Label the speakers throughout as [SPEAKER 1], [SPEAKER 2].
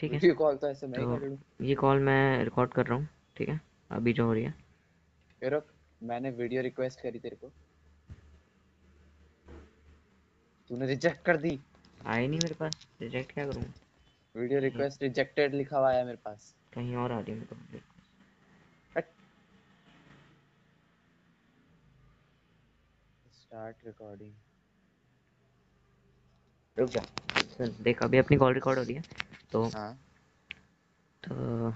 [SPEAKER 1] ठीक है।
[SPEAKER 2] कॉल तो ऐसे मैं
[SPEAKER 1] तो ये कॉल मैं रिकॉर्ड कर रहा हूँ ठीक है? अभी जो हो रही है।
[SPEAKER 2] फिर रुक, मैंने वीडियो रिक्वेस्ट करी तेरे को। तूने रिजेक्ट कर दी।
[SPEAKER 1] आई नहीं मेरे पास। रिजेक्ट क्या करूँ?
[SPEAKER 2] वीडियो रिक्वेस्ट रिजेक्टेड लिखा हुआ है मेरे पास।
[SPEAKER 1] कहीं और आ रही है मेरे को
[SPEAKER 2] स्टार्ट रिकॉर्डिंग
[SPEAKER 1] रुक जा। सुन देख अभी अपनी कॉल रिकॉर्ड हो रही है तो
[SPEAKER 2] हाँ।
[SPEAKER 1] तो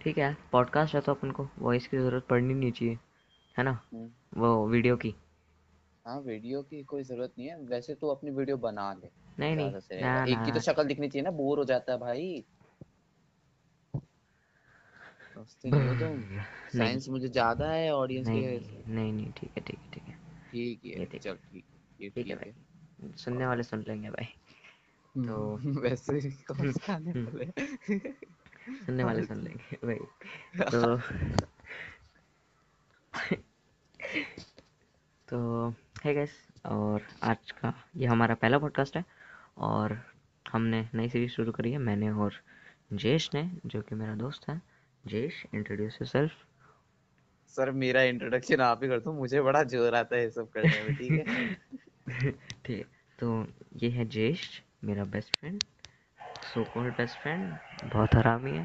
[SPEAKER 1] ठीक है पॉडकास्ट है तो अपन को वॉइस की ज़रूरत पड़नी नहीं चाहिए है ना?
[SPEAKER 2] हम्म।
[SPEAKER 1] वो वीडियो की।
[SPEAKER 2] हाँ वीडियो की कोई ज़रूरत नहीं है वैसे तो अपनी वीडियो बना ले।
[SPEAKER 1] नहीं नहीं।
[SPEAKER 2] ज़्यादा से
[SPEAKER 1] ना
[SPEAKER 2] की तो शक्ल दिखनी चाहिए ना बोर हो जाता है भाई। साइंस मुझे ज़्यादा है ऑडियंस
[SPEAKER 1] नहीं नहीं नहीं ठीक है ठीक है ठीक है।
[SPEAKER 2] ठीक है चल ठीक
[SPEAKER 1] है
[SPEAKER 2] ठीक है।
[SPEAKER 1] सुनने वाले सुन लेंगे भाई। तो
[SPEAKER 2] हम्म, वैसे कौन से आने
[SPEAKER 1] हम्म।
[SPEAKER 2] वाले।
[SPEAKER 1] सुनने वाले सुन लेंगे भाई। तो तो है गैस और आज का ये हमारा पहला पॉडकास्ट है और हमने नई सीरीज़ शुरू करी है। मैंने और जेश ने जो कि मेरा दोस्त है। जेश इंट्रोड्यूस योरसेल्फ
[SPEAKER 2] सर मेरा इंट्रोडक्शन आप ही कर दो मुझे बड़ा ज़ोर आता है ये सब करने में ठीक है?
[SPEAKER 1] ठीक। है तो ये है जेश मेरा best friend so called best friend बहुत हरामी है।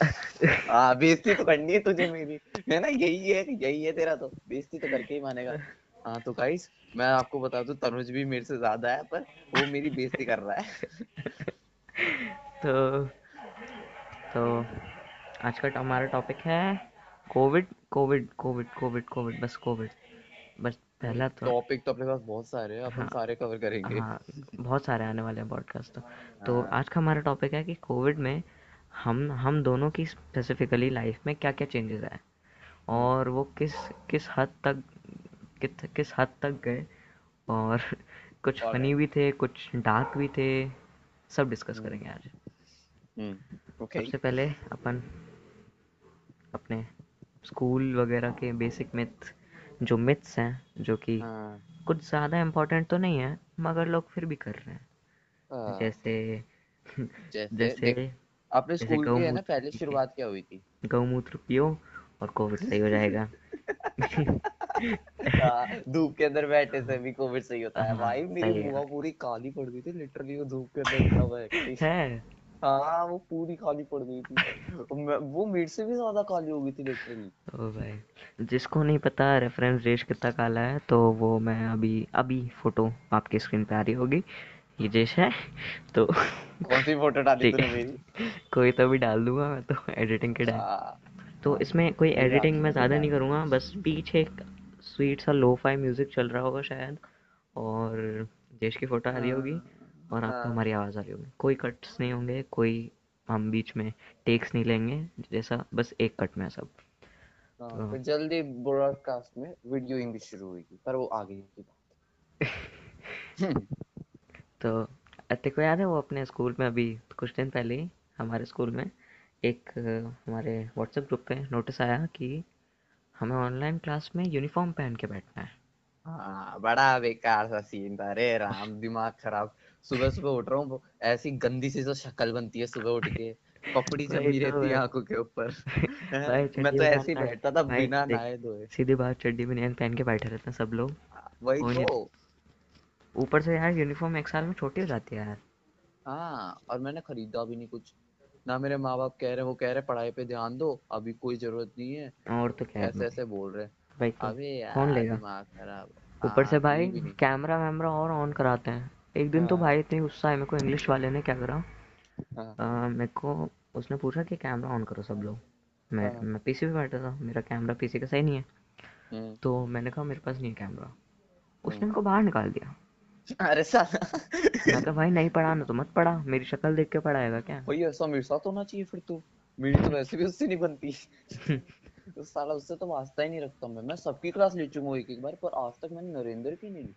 [SPEAKER 2] हाँ बेइज्जती तो करनी है तुझे मेरी। है ना? यही है यही है तेरा तो। बेइज्जती तो करके ही मानेगा। हाँ तो गाइस मैं आपको बता दूँ तनुज भी मेरे से ज़्यादा है पर वो मेरी बेइज्जती कर रहा है।
[SPEAKER 1] तो तो आज का हमारा टॉपिक है Covid Covid Covid Covid Covid बस कोविड पहला तो
[SPEAKER 2] टॉपिक तो अपने पास बहुत सारे हैं अपन
[SPEAKER 1] हाँ।
[SPEAKER 2] सारे कवर करेंगे
[SPEAKER 1] हाँ बहुत सारे आने वाले हैं पॉडकास्ट तो तो
[SPEAKER 2] हाँ।
[SPEAKER 1] आज का हमारा टॉपिक है कि कोविड में हम हम दोनों की स्पेसिफिकली लाइफ में क्या क्या चेंजेस आए और वो किस किस हद तक किस किस हद तक गए और कुछ फनी भी थे कुछ डार्क भी थे सब डिस्कस
[SPEAKER 2] हम्म।
[SPEAKER 1] करेंगे आज
[SPEAKER 2] हम्म ओके
[SPEAKER 1] सबसे पहले अपन अपने स्कूल वगैरह के बेसिक मिथ जो मिथ्स हैं जो कि
[SPEAKER 2] हाँ।
[SPEAKER 1] कुछ ज़्यादा इम्पोर्टेंट तो नहीं है मगर लोग फिर भी कर रहे हैं।
[SPEAKER 2] हाँ,
[SPEAKER 1] जैसे
[SPEAKER 2] जैसे
[SPEAKER 1] जैसे
[SPEAKER 2] देख अपने
[SPEAKER 1] जैसे
[SPEAKER 2] स्कूल की है ना पहले शुरुआत क्या हुई थी?
[SPEAKER 1] गौमूत्र पियो और कोविड सही हो जाएगा।
[SPEAKER 2] हाँ, धूप के अंदर बैठे से भी कोविड सही होता है।
[SPEAKER 1] हाँ,
[SPEAKER 2] भाई मेरी
[SPEAKER 1] सही है।
[SPEAKER 2] बुआ पूरी काली पड़ गई थी लिटरली वो धूप के अंदर इतना बैठी।
[SPEAKER 1] है।
[SPEAKER 2] हाँ वो पूरी काली पड़ गई थी। वो मेरे से भी ज़्यादा काली हो गई थी लिटरली
[SPEAKER 1] ओ भाई जिसको नहीं पता रेफरेंस देश कितना काला है तो वो मैं अभी अभी फ़ोटो आपकी स्क्रीन पे आ रही होगी। ये देश है तो
[SPEAKER 2] कौन सी फ़ोटो डाली तूने मेरी?
[SPEAKER 1] कोई तो भी डाल दूँगा मैं तो एडिटिंग के टाइम
[SPEAKER 2] हाँ,
[SPEAKER 1] तो इसमें कोई एडिटिंग मैं ज़्यादा नहीं करूँगा बस पीछे एक स्वीट सा लो फाई म्यूज़िक चल रहा होगा शायद और देश की फ़ोटो आ रही होगी। और आपको
[SPEAKER 2] हाँ।
[SPEAKER 1] हमारी आवाज़ आ रही होगी। कोई कट्स नहीं होंगे कोई हम बीच में टेक्स नहीं लेंगे जैसा बस एक कट में है सब।
[SPEAKER 2] हाँ,
[SPEAKER 1] तो-
[SPEAKER 2] तो जल्दी ब्रॉडकास्ट में वीडियो इंग्लिश शुरू हुई पर वो आगे की बात।
[SPEAKER 1] तो तेरे को याद है वो अपने स्कूल में अभी कुछ दिन पहले ही हमारे स्कूल में एक हमारे व्हाट्सएप ग्रुप पे नोटिस आया कि हमें ऑनलाइन क्लास में यूनिफॉर्म पहन के बैठना है।
[SPEAKER 2] हाँ बड़ा बेकार सा सीन था। अरे राम दिमाग खराब। सुबह सुबह उठ रहा हूँ ऐसी गंदी सी जो शक्ल बनती है सुबह उठ के पपड़ी जमी
[SPEAKER 1] तो
[SPEAKER 2] रहती है। आँखों के ऊपर। मैं तो ऐसे ही बैठता था बिना नहाए धोए।
[SPEAKER 1] सीधी बात चड्डी बनियान पहन के बैठे रहते हैं सब लोग।
[SPEAKER 2] वही तो।
[SPEAKER 1] ऊपर से यार यूनिफॉर्म एक साल में छोटी हो जाती है यार।
[SPEAKER 2] हाँ और मैंने खरीदा भी नहीं कुछ। ना मेरे माँ बाप कह रहे वो कह रहे पढ़ाई पे ध्यान दो अभी कोई ज़रूरत नहीं है।
[SPEAKER 1] और तो क्या
[SPEAKER 2] ऐसे ऐसे बोल रहे।
[SPEAKER 1] भाई तो
[SPEAKER 2] अबे यार
[SPEAKER 1] कौन लेगा?
[SPEAKER 2] दिमाग खराब।
[SPEAKER 1] ऊपर से
[SPEAKER 2] हाँ,
[SPEAKER 1] भाई। कैमरा वैमरा और ऑन कराते हैं। एक दिन तो
[SPEAKER 2] हाँ।
[SPEAKER 1] भाई इतनी गुस्सा है मेरे को इंग्लिश वाले ने क्या करा?
[SPEAKER 2] हाँ,
[SPEAKER 1] मेरे को उसने पूछा कि कैमरा ऑन करो सब लोग। मैं
[SPEAKER 2] हाँ।
[SPEAKER 1] मैं पीसी पे बैठा था मेरा कैमरा पीसी का सही नहीं है।
[SPEAKER 2] हम्म,
[SPEAKER 1] तो मैंने कहा मेरे पास नहीं है कैमरा उसने
[SPEAKER 2] हम्म।
[SPEAKER 1] मेरे को बाहर निकाल दिया।
[SPEAKER 2] अरे साला
[SPEAKER 1] मैं कहा भाई नहीं पढ़ाना तो मत पढ़ा। मेरी शक्ल देख के पढ़ाएगा क्या?
[SPEAKER 2] भाई ऐसा मेरे साथ होना चाहिए फिर तो। मेरी तो वैसे भी उससे नहीं बनती। तो साला उससे तो वास्ता ही नहीं रखता मैं। मैं सबकी क्लास ले चुका हूँ एक एक बार पर आज तक मैंने नरेंद्र की नहीं ली।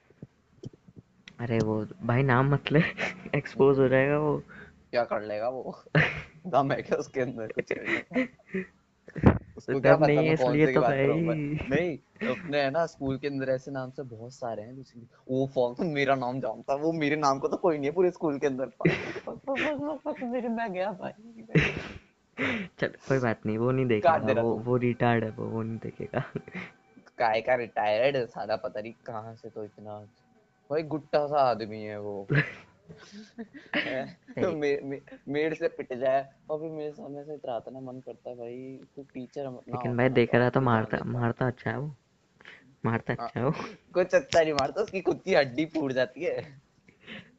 [SPEAKER 1] अरे वो भाई नाम मत ले। एक्सपोज हो जाएगा वो।
[SPEAKER 2] क्या कर लेगा वो? दम है क्या उसके अंदर? कुछ उसको
[SPEAKER 1] तो
[SPEAKER 2] क्या पता
[SPEAKER 1] नहीं है इसलिए तो
[SPEAKER 2] हूँ
[SPEAKER 1] भाई
[SPEAKER 2] नहीं अपने है ना स्कूल के अंदर ऐसे नाम से बहुत सारे हैं वो फॉक मेरा नाम जानता वो मेरे नाम को तो कोई नहीं है पूरे स्कूल के अंदर। मेरे मैं गया भाई।
[SPEAKER 1] चल कोई बात नहीं वो नहीं देखेगा वो वो रिटार्ड है वो वो नहीं देखेगा।
[SPEAKER 2] काय का रिटायर्ड साला पता नहीं कहाँ से तो इतना भाई गुट्टा सा आदमी है वो। तो मे, मे, मेरे से पिट जाए और फिर मेरे सामने से इतना मन करता है भाई तू टीचर ना
[SPEAKER 1] लेकिन भाई देख रहा तो मारता मारता अच्छा है वो। मारता
[SPEAKER 2] हाँ।
[SPEAKER 1] अच्छा है वो।
[SPEAKER 2] कुछ अच्छा नहीं मारता उसकी खुद की हड्डी फूट जाती है।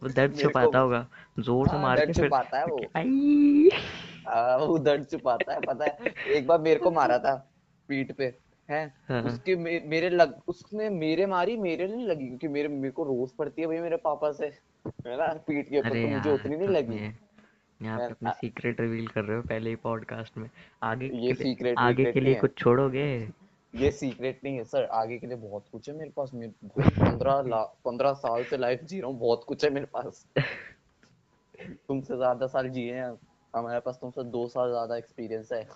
[SPEAKER 1] वो दर्द छुपाता होगा। ज़ोर से
[SPEAKER 2] हाँ
[SPEAKER 1] मार
[SPEAKER 2] दर्द
[SPEAKER 1] के फिर
[SPEAKER 2] छुपाता है वो।
[SPEAKER 1] आई।
[SPEAKER 2] हाँ वो दर्द छुपाता है पता है एक बार मेरे को मारा था पीठ पे। है?
[SPEAKER 1] हाँ
[SPEAKER 2] उसके मे, मेरे लग उसने मेरे मारी मेरे नहीं लगी क्योंकि मेरे मेरे को रोज पड़ती है भाई मेरे पापा से। है ना? पीठ के ऊपर तो मुझे उतनी नहीं लगी।
[SPEAKER 1] यहाँ पे अपने सीक्रेट रिवील कर रहे हो पहले ही पॉडकास्ट में। आगे
[SPEAKER 2] ये
[SPEAKER 1] के लिए
[SPEAKER 2] सीक्रेट
[SPEAKER 1] आगे के लिए कुछ छोड़ोगे?
[SPEAKER 2] ये सीक्रेट नहीं है सर आगे के लिए बहुत कुछ है मेरे पास। मेरे पंद्रह लाख पंद्रह साल से लाइफ जी रहा हूँ बहुत कुछ है मेरे पास। तुमसे ज़्यादा साल जिए हैं हमारे पास तुमसे दो साल ज़्यादा एक्सपीरियंस है।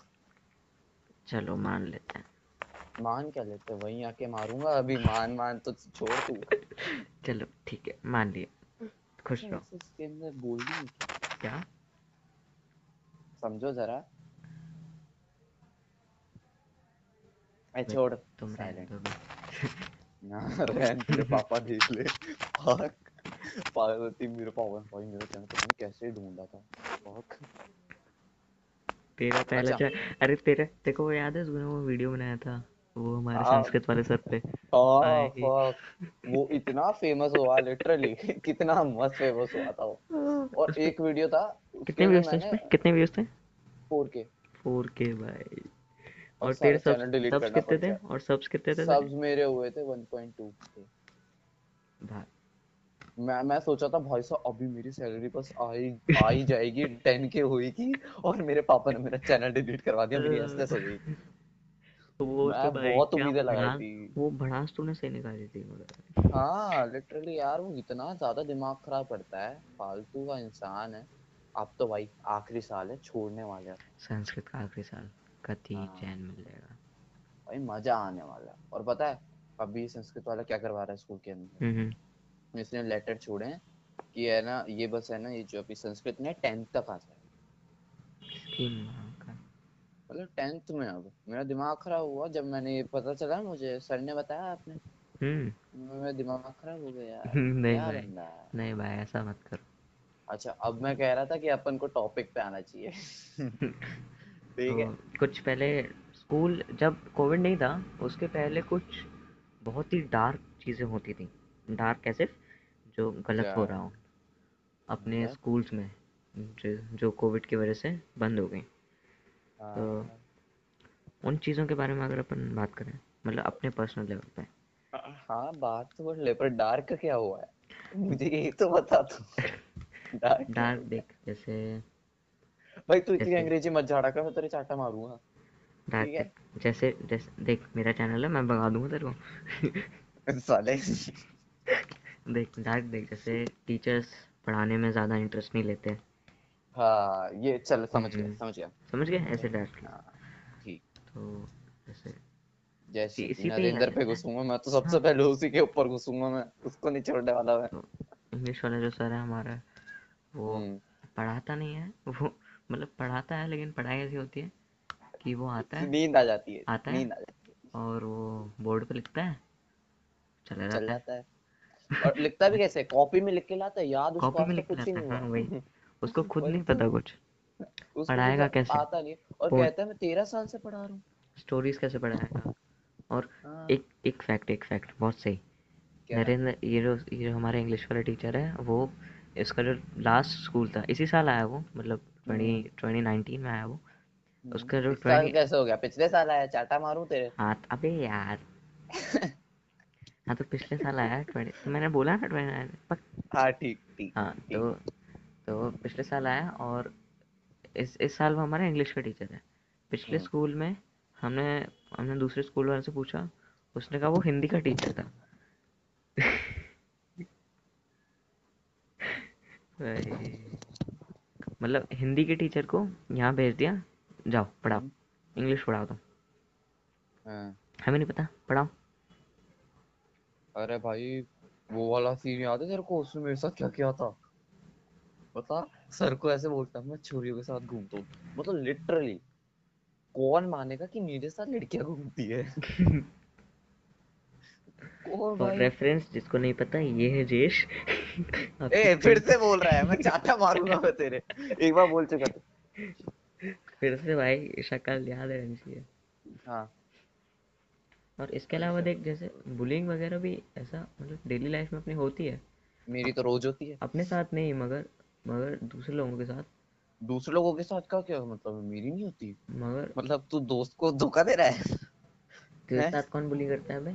[SPEAKER 1] चलो मान लेते हैं।
[SPEAKER 2] मान क्या लेते वहीं आके मारूँगा? अभी मान मान तो छोड़ तू
[SPEAKER 1] चलो ठीक है मान लिया। खुश रहो।
[SPEAKER 2] इसके अंदर बोल नहीं क्या? समझो जरा। ऐ छोड़।
[SPEAKER 1] तुम
[SPEAKER 2] साइलेंट
[SPEAKER 1] दो
[SPEAKER 2] ना रहन तेरे पापा देख ले। फक पार्वती मेरे पापा भाई मेरा चैनल नहीं कैसे ढूंढा था। फक
[SPEAKER 1] तेरा पहला
[SPEAKER 2] अच्छा।
[SPEAKER 1] अरे तेरे को वो याद है तूने वो वीडियो बनाया था? वो हमारे
[SPEAKER 2] हाँ।
[SPEAKER 1] संस्कृत वाले सर पे
[SPEAKER 2] हाँ
[SPEAKER 1] भाई
[SPEAKER 2] फक वो इतना फ़ेमस हुआ लिटरली कितना मस्त फ़ेमस हुआ था वो। और एक वीडियो था
[SPEAKER 1] कितने व्यूज़ थे उसमें? कितने व्यूज़ थे?
[SPEAKER 2] 4K
[SPEAKER 1] फोर के भाई।
[SPEAKER 2] अब
[SPEAKER 1] और तेरे सब्स सब्स कितने थे? और सब्स कितने थे?
[SPEAKER 2] सब्स मेरे हुए थे 1.2 के।
[SPEAKER 1] भाई
[SPEAKER 2] मैं मैं सोचा था भाई साहब अभी मेरी सैलरी बस आ ही आ ही जाएगी 10k होएगी और मेरे पापा ने मेरा चैनल डिलीट करवा दिया मेरी एसएस हो गई
[SPEAKER 1] तो वो तो भाई
[SPEAKER 2] बहुत उम्मीदें लगाई थी।
[SPEAKER 1] वो भड़ास तूने सही निकाली थी मगर
[SPEAKER 2] हाँ लिटरली यार वो इतना ज़्यादा दिमाग खराब करता है। फालतू का इंसान है। अब तो भाई आखिरी साल है छोड़ने वाले हैं।
[SPEAKER 1] संस्कृत का आखिरी साल कति
[SPEAKER 2] हाँ।
[SPEAKER 1] चैन मिल जाएगा।
[SPEAKER 2] भाई मज़ा आने वाला है। और पता है अभी संस्कृत वाला क्या करवा रहा है स्कूल के अंदर?
[SPEAKER 1] हम्म हम्म।
[SPEAKER 2] इसने लेटर छोड़े हैं कि है ना ये बस है ना ये जो अभी संस्कृत में टेंथ तक आ जाए मतलब टेंथ में अब। मेरा दिमाग खराब हुआ जब मैंने ये पता चला मुझे। सर ने बताया आपने।
[SPEAKER 1] हम्म।
[SPEAKER 2] मेरा दिमाग खराब हो गया। यार
[SPEAKER 1] नहीं
[SPEAKER 2] क्या
[SPEAKER 1] भाई।
[SPEAKER 2] बंदा है?
[SPEAKER 1] नहीं भाई ऐसा मत करो।
[SPEAKER 2] अच्छा अब मैं कह रहा था कि अपन को टॉपिक पे आना चाहिए। ठीक
[SPEAKER 1] तो
[SPEAKER 2] है
[SPEAKER 1] कुछ पहले स्कूल जब कोविड नहीं था उसके पहले कुछ बहुत ही डार्क चीज़ें होती थी। डार्क कैसे जो गलत हो रहा हो। अपने स्कूल्स में जो कोविड की वजह से बंद हो गई। तो
[SPEAKER 2] हाँ
[SPEAKER 1] उन चीज़ों के बारे में अगर अपन बात करें मतलब अपने पर्सनल लेवल पे।
[SPEAKER 2] हाँ बात तो कर ले पर डार्क क्या हुआ है? मुझे यही तो बता तू डार्क
[SPEAKER 1] डार्क देख जैसे
[SPEAKER 2] भाई तू इतनी अंग्रेज़ी मत झाड़ा कर मैं तेरे चाटा मारूँगा
[SPEAKER 1] डार्क
[SPEAKER 2] है?
[SPEAKER 1] जैसे जैसे देख मेरा चैनल है मैं भगा दूँगा तेरे को।
[SPEAKER 2] साले।
[SPEAKER 1] देख डार्क देख जैसे टीचर्स पढ़ाने में ज़्यादा इंटरेस्ट नहीं लेते।
[SPEAKER 2] हाँ ये चल समझ गया
[SPEAKER 1] हम्म,
[SPEAKER 2] समझ गया।
[SPEAKER 1] समझ गए? ऐसे डार्क
[SPEAKER 2] हाँ ठीक।
[SPEAKER 1] तो जैसे
[SPEAKER 2] जैसे नरेंद्र पे घुसूँगा मैं तो सबसे
[SPEAKER 1] हाँ।
[SPEAKER 2] पहले उसी के ऊपर घुसूँगा मैं उसको नहीं छोड़ने वाला मैं।
[SPEAKER 1] तो इंग्लिश वाला जो सर है हमारा वो
[SPEAKER 2] हम्म।
[SPEAKER 1] पढ़ाता नहीं है। वो मतलब पढ़ाता है लेकिन पढ़ाई ऐसी होती है कि वो आता है।
[SPEAKER 2] नींद आ जाती है
[SPEAKER 1] आता है।
[SPEAKER 2] नींद आ जाती है।
[SPEAKER 1] और वो बोर्ड पे लिखता है चला जाता है।
[SPEAKER 2] और लिखता भी कैसे कॉपी में लिख के लाता है? याद उसको कुछ नहीं हुआ
[SPEAKER 1] उसको खुद नहीं
[SPEAKER 2] तो
[SPEAKER 1] पता कुछ। पढ़ाएगा कैसे?
[SPEAKER 2] आता नहीं। और कहता है मैं तेरह साल से पढ़ा रहा हूँ।
[SPEAKER 1] स्टोरीज कैसे पढ़ाएगा? और
[SPEAKER 2] हाँ।
[SPEAKER 1] एक एक फैक्ट एक फैक्ट बहुत सही। नरेंद्र ये जो ये जो हमारे इंग्लिश वाला टीचर है वो इसका जो लास्ट स्कूल था इसी साल आया वो मतलब ट्वेंटी ट्वेंटी नाइनटीन में आया वो।
[SPEAKER 2] हम्म।
[SPEAKER 1] उसका जो ट्वेंटी
[SPEAKER 2] कैसे हो गया? पिछले साल आया चाटा मारूं तेरे?
[SPEAKER 1] हाँ अबे यार। हाँ तो पिछले साल आया ट्वेंटी तो मैंने बोला ना ट्वेंटी नाइन
[SPEAKER 2] हाँ ठीक ठीक
[SPEAKER 1] हाँ तो तो पिछले साल आया और इस इस साल वो हमारा इंग्लिश का टीचर है। पिछले
[SPEAKER 2] हम्म
[SPEAKER 1] स्कूल में हमने हमने दूसरे स्कूल वाले से पूछा उसने कहा वो हिंदी का टीचर था। मतलब हिंदी के टीचर को यहाँ भेज दिया जाओ पढ़ाओ।
[SPEAKER 2] हम्म।
[SPEAKER 1] इंग्लिश पढ़ाओ तुम।
[SPEAKER 2] हाँ।
[SPEAKER 1] हमें नहीं पता पढ़ाओ।
[SPEAKER 2] अरे भाई वो वाला सीन याद है तेरे को? उसमें मेरे साथ क्या किया था? बता सर को ऐसे बोलता मैं छोरियों के साथ घूमता हूँ। मतलब लिटरली कौन मानेगा कि मेरे साथ लड़कियाँ घूमती है?
[SPEAKER 1] और रेफरेंस जिसको नहीं पता ये है जेश।
[SPEAKER 2] ए फिर से बोल रहा है मैं चाटा मारूँगा मैं तेरे। एक बार बोल चुका था।
[SPEAKER 1] फिर से भाई शक्ल याद रहनी चाहिए।
[SPEAKER 2] हाँ।
[SPEAKER 1] और इसके अलावा देख जैसे बुलिंग वगैरह भी ऐसा मतलब डेली लाइफ में अपनी होती है।
[SPEAKER 2] मेरी तो रोज होती है।
[SPEAKER 1] अपने साथ नहीं मगर मगर दूसरे लोगों के साथ।
[SPEAKER 2] दूसरे लोगों के साथ का क्या? मतलब मेरी नहीं होती।
[SPEAKER 1] मगर
[SPEAKER 2] मतलब तू दोस्त को धोखा दे रहा है।
[SPEAKER 1] तेरे
[SPEAKER 2] हैं?
[SPEAKER 1] साथ कौन बुली करता है बे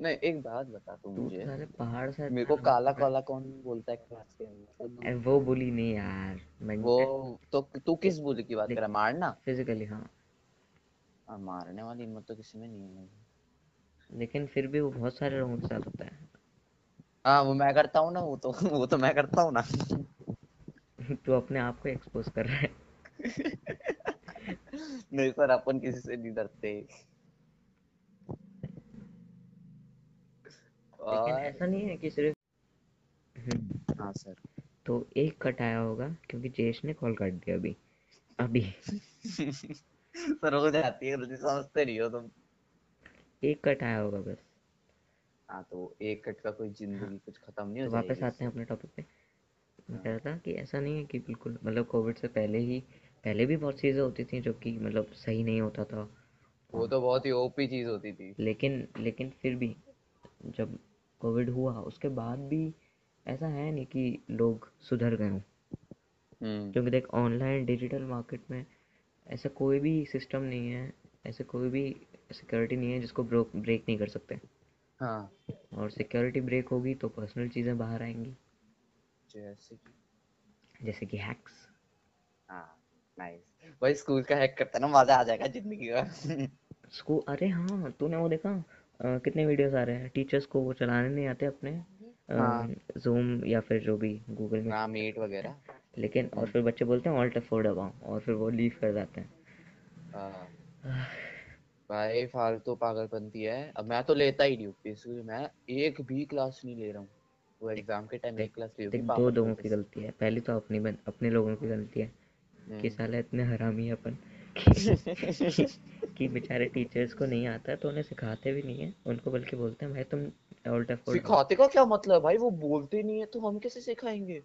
[SPEAKER 2] नहीं एक बात बता तू
[SPEAKER 1] तू तो
[SPEAKER 2] मुझे।
[SPEAKER 1] सारे पहाड़ से
[SPEAKER 2] मेरे को काला काला कौन बोलता है क्लास के अंदर?
[SPEAKER 1] वो बुली नहीं यार मैं
[SPEAKER 2] वो तो तू किस बोली की बात कर रहा मारना?
[SPEAKER 1] फिजिकली हाँ।
[SPEAKER 2] हाँ मारने वाली हिम्मत तो किसी में नहीं है।
[SPEAKER 1] लेकिन फिर भी वो बहुत सारे लोगों के साथ होता है।
[SPEAKER 2] हाँ वो मैं करता हूँ ना वो तो वो तो मैं करता हूँ ना।
[SPEAKER 1] तू अपने आप को एक्सपोज कर रहा है।
[SPEAKER 2] नहीं सर अपन किसी से नहीं डरते।
[SPEAKER 1] लेकिन ऐसा नहीं है कि सिर्फ़ हम्म,
[SPEAKER 2] हाँ सर।
[SPEAKER 1] तो एक कट आया होगा क्योंकि जेश ने कॉल कर दिया अभी। अभी।
[SPEAKER 2] सर हो जाती है गलती समझते नहीं हो तुम।
[SPEAKER 1] एक कट आया होगा बस।
[SPEAKER 2] हाँ तो एक कट का कोई ज़िंदगी कुछ खत्म नहीं
[SPEAKER 1] तो
[SPEAKER 2] हो
[SPEAKER 1] वापस आते हैं अपने टॉपिक पे। मैं कह रहा था कि ऐसा नहीं है कि बिल्कुल मतलब कोविड से पहले ही पहले भी बहुत चीज़ें होती थी जो कि मतलब सही नहीं होता था।
[SPEAKER 2] वो तो बहुत ही ओपी चीज़ होती थी।
[SPEAKER 1] लेकिन लेकिन फिर भी जब कोविड हुआ उसके बाद भी ऐसा है नहीं कि लोग सुधर गए हों।
[SPEAKER 2] हम्म।
[SPEAKER 1] क्योंकि देख ऑनलाइन डिजिटल मार्केट में ऐसा कोई भी सिस्टम नहीं है ऐसे कोई भी सिक्योरिटी नहीं है जिसको ब्रोक ब्रेक नहीं कर सकते।
[SPEAKER 2] हाँ।
[SPEAKER 1] और सिक्योरिटी ब्रेक होगी तो पर्सनल चीज़ें बाहर आएँगी।
[SPEAKER 2] जैसे कि?
[SPEAKER 1] जैसे कि हैक्स
[SPEAKER 2] हाँ नाइस भाई स्कूल का हैक करता ना मज़ा आ जाएगा ज़िंदगी का।
[SPEAKER 1] स्कूल अरे हाँ तूने वो देखा? अ, कितने वीडियोस आ रहे हैं? टीचर्स को वो चलाने नहीं आते अपने जूम हाँ। या फिर जो भी गूगल में।
[SPEAKER 2] हाँ मीट वगैरह।
[SPEAKER 1] लेकिन और फिर बच्चे बोलते हैं ऑल्ट फोर दबाओ और फिर वो लीव कर जाते हैं।
[SPEAKER 2] हाँ। भाई फालतू पागलपंती है। अब मैं तो लेता ही नहीं हूँ बेसिकली मैं एक भी क्लास नहीं ले रहा हूँ। वो एग्ज़ाम के टाइम एक क्लास ली होगी
[SPEAKER 1] देख
[SPEAKER 2] पापा
[SPEAKER 1] दो लोगों की गलती है। पहली तो अपनी बन, अपने लोगों की गलती है कि
[SPEAKER 2] हम्म।
[SPEAKER 1] साला इतने हरामी है अपन। कि, बेचारे टीचर्स को नहीं आता तो उन्हें सिखाते भी नहीं है। उनको बल्कि बोलते हैं भाई तुम ऑल्ट फोर
[SPEAKER 2] सिखाते का क्या मतलब? भाई वो बोलते नहीं है तो हम कैसे सिखाएँगे?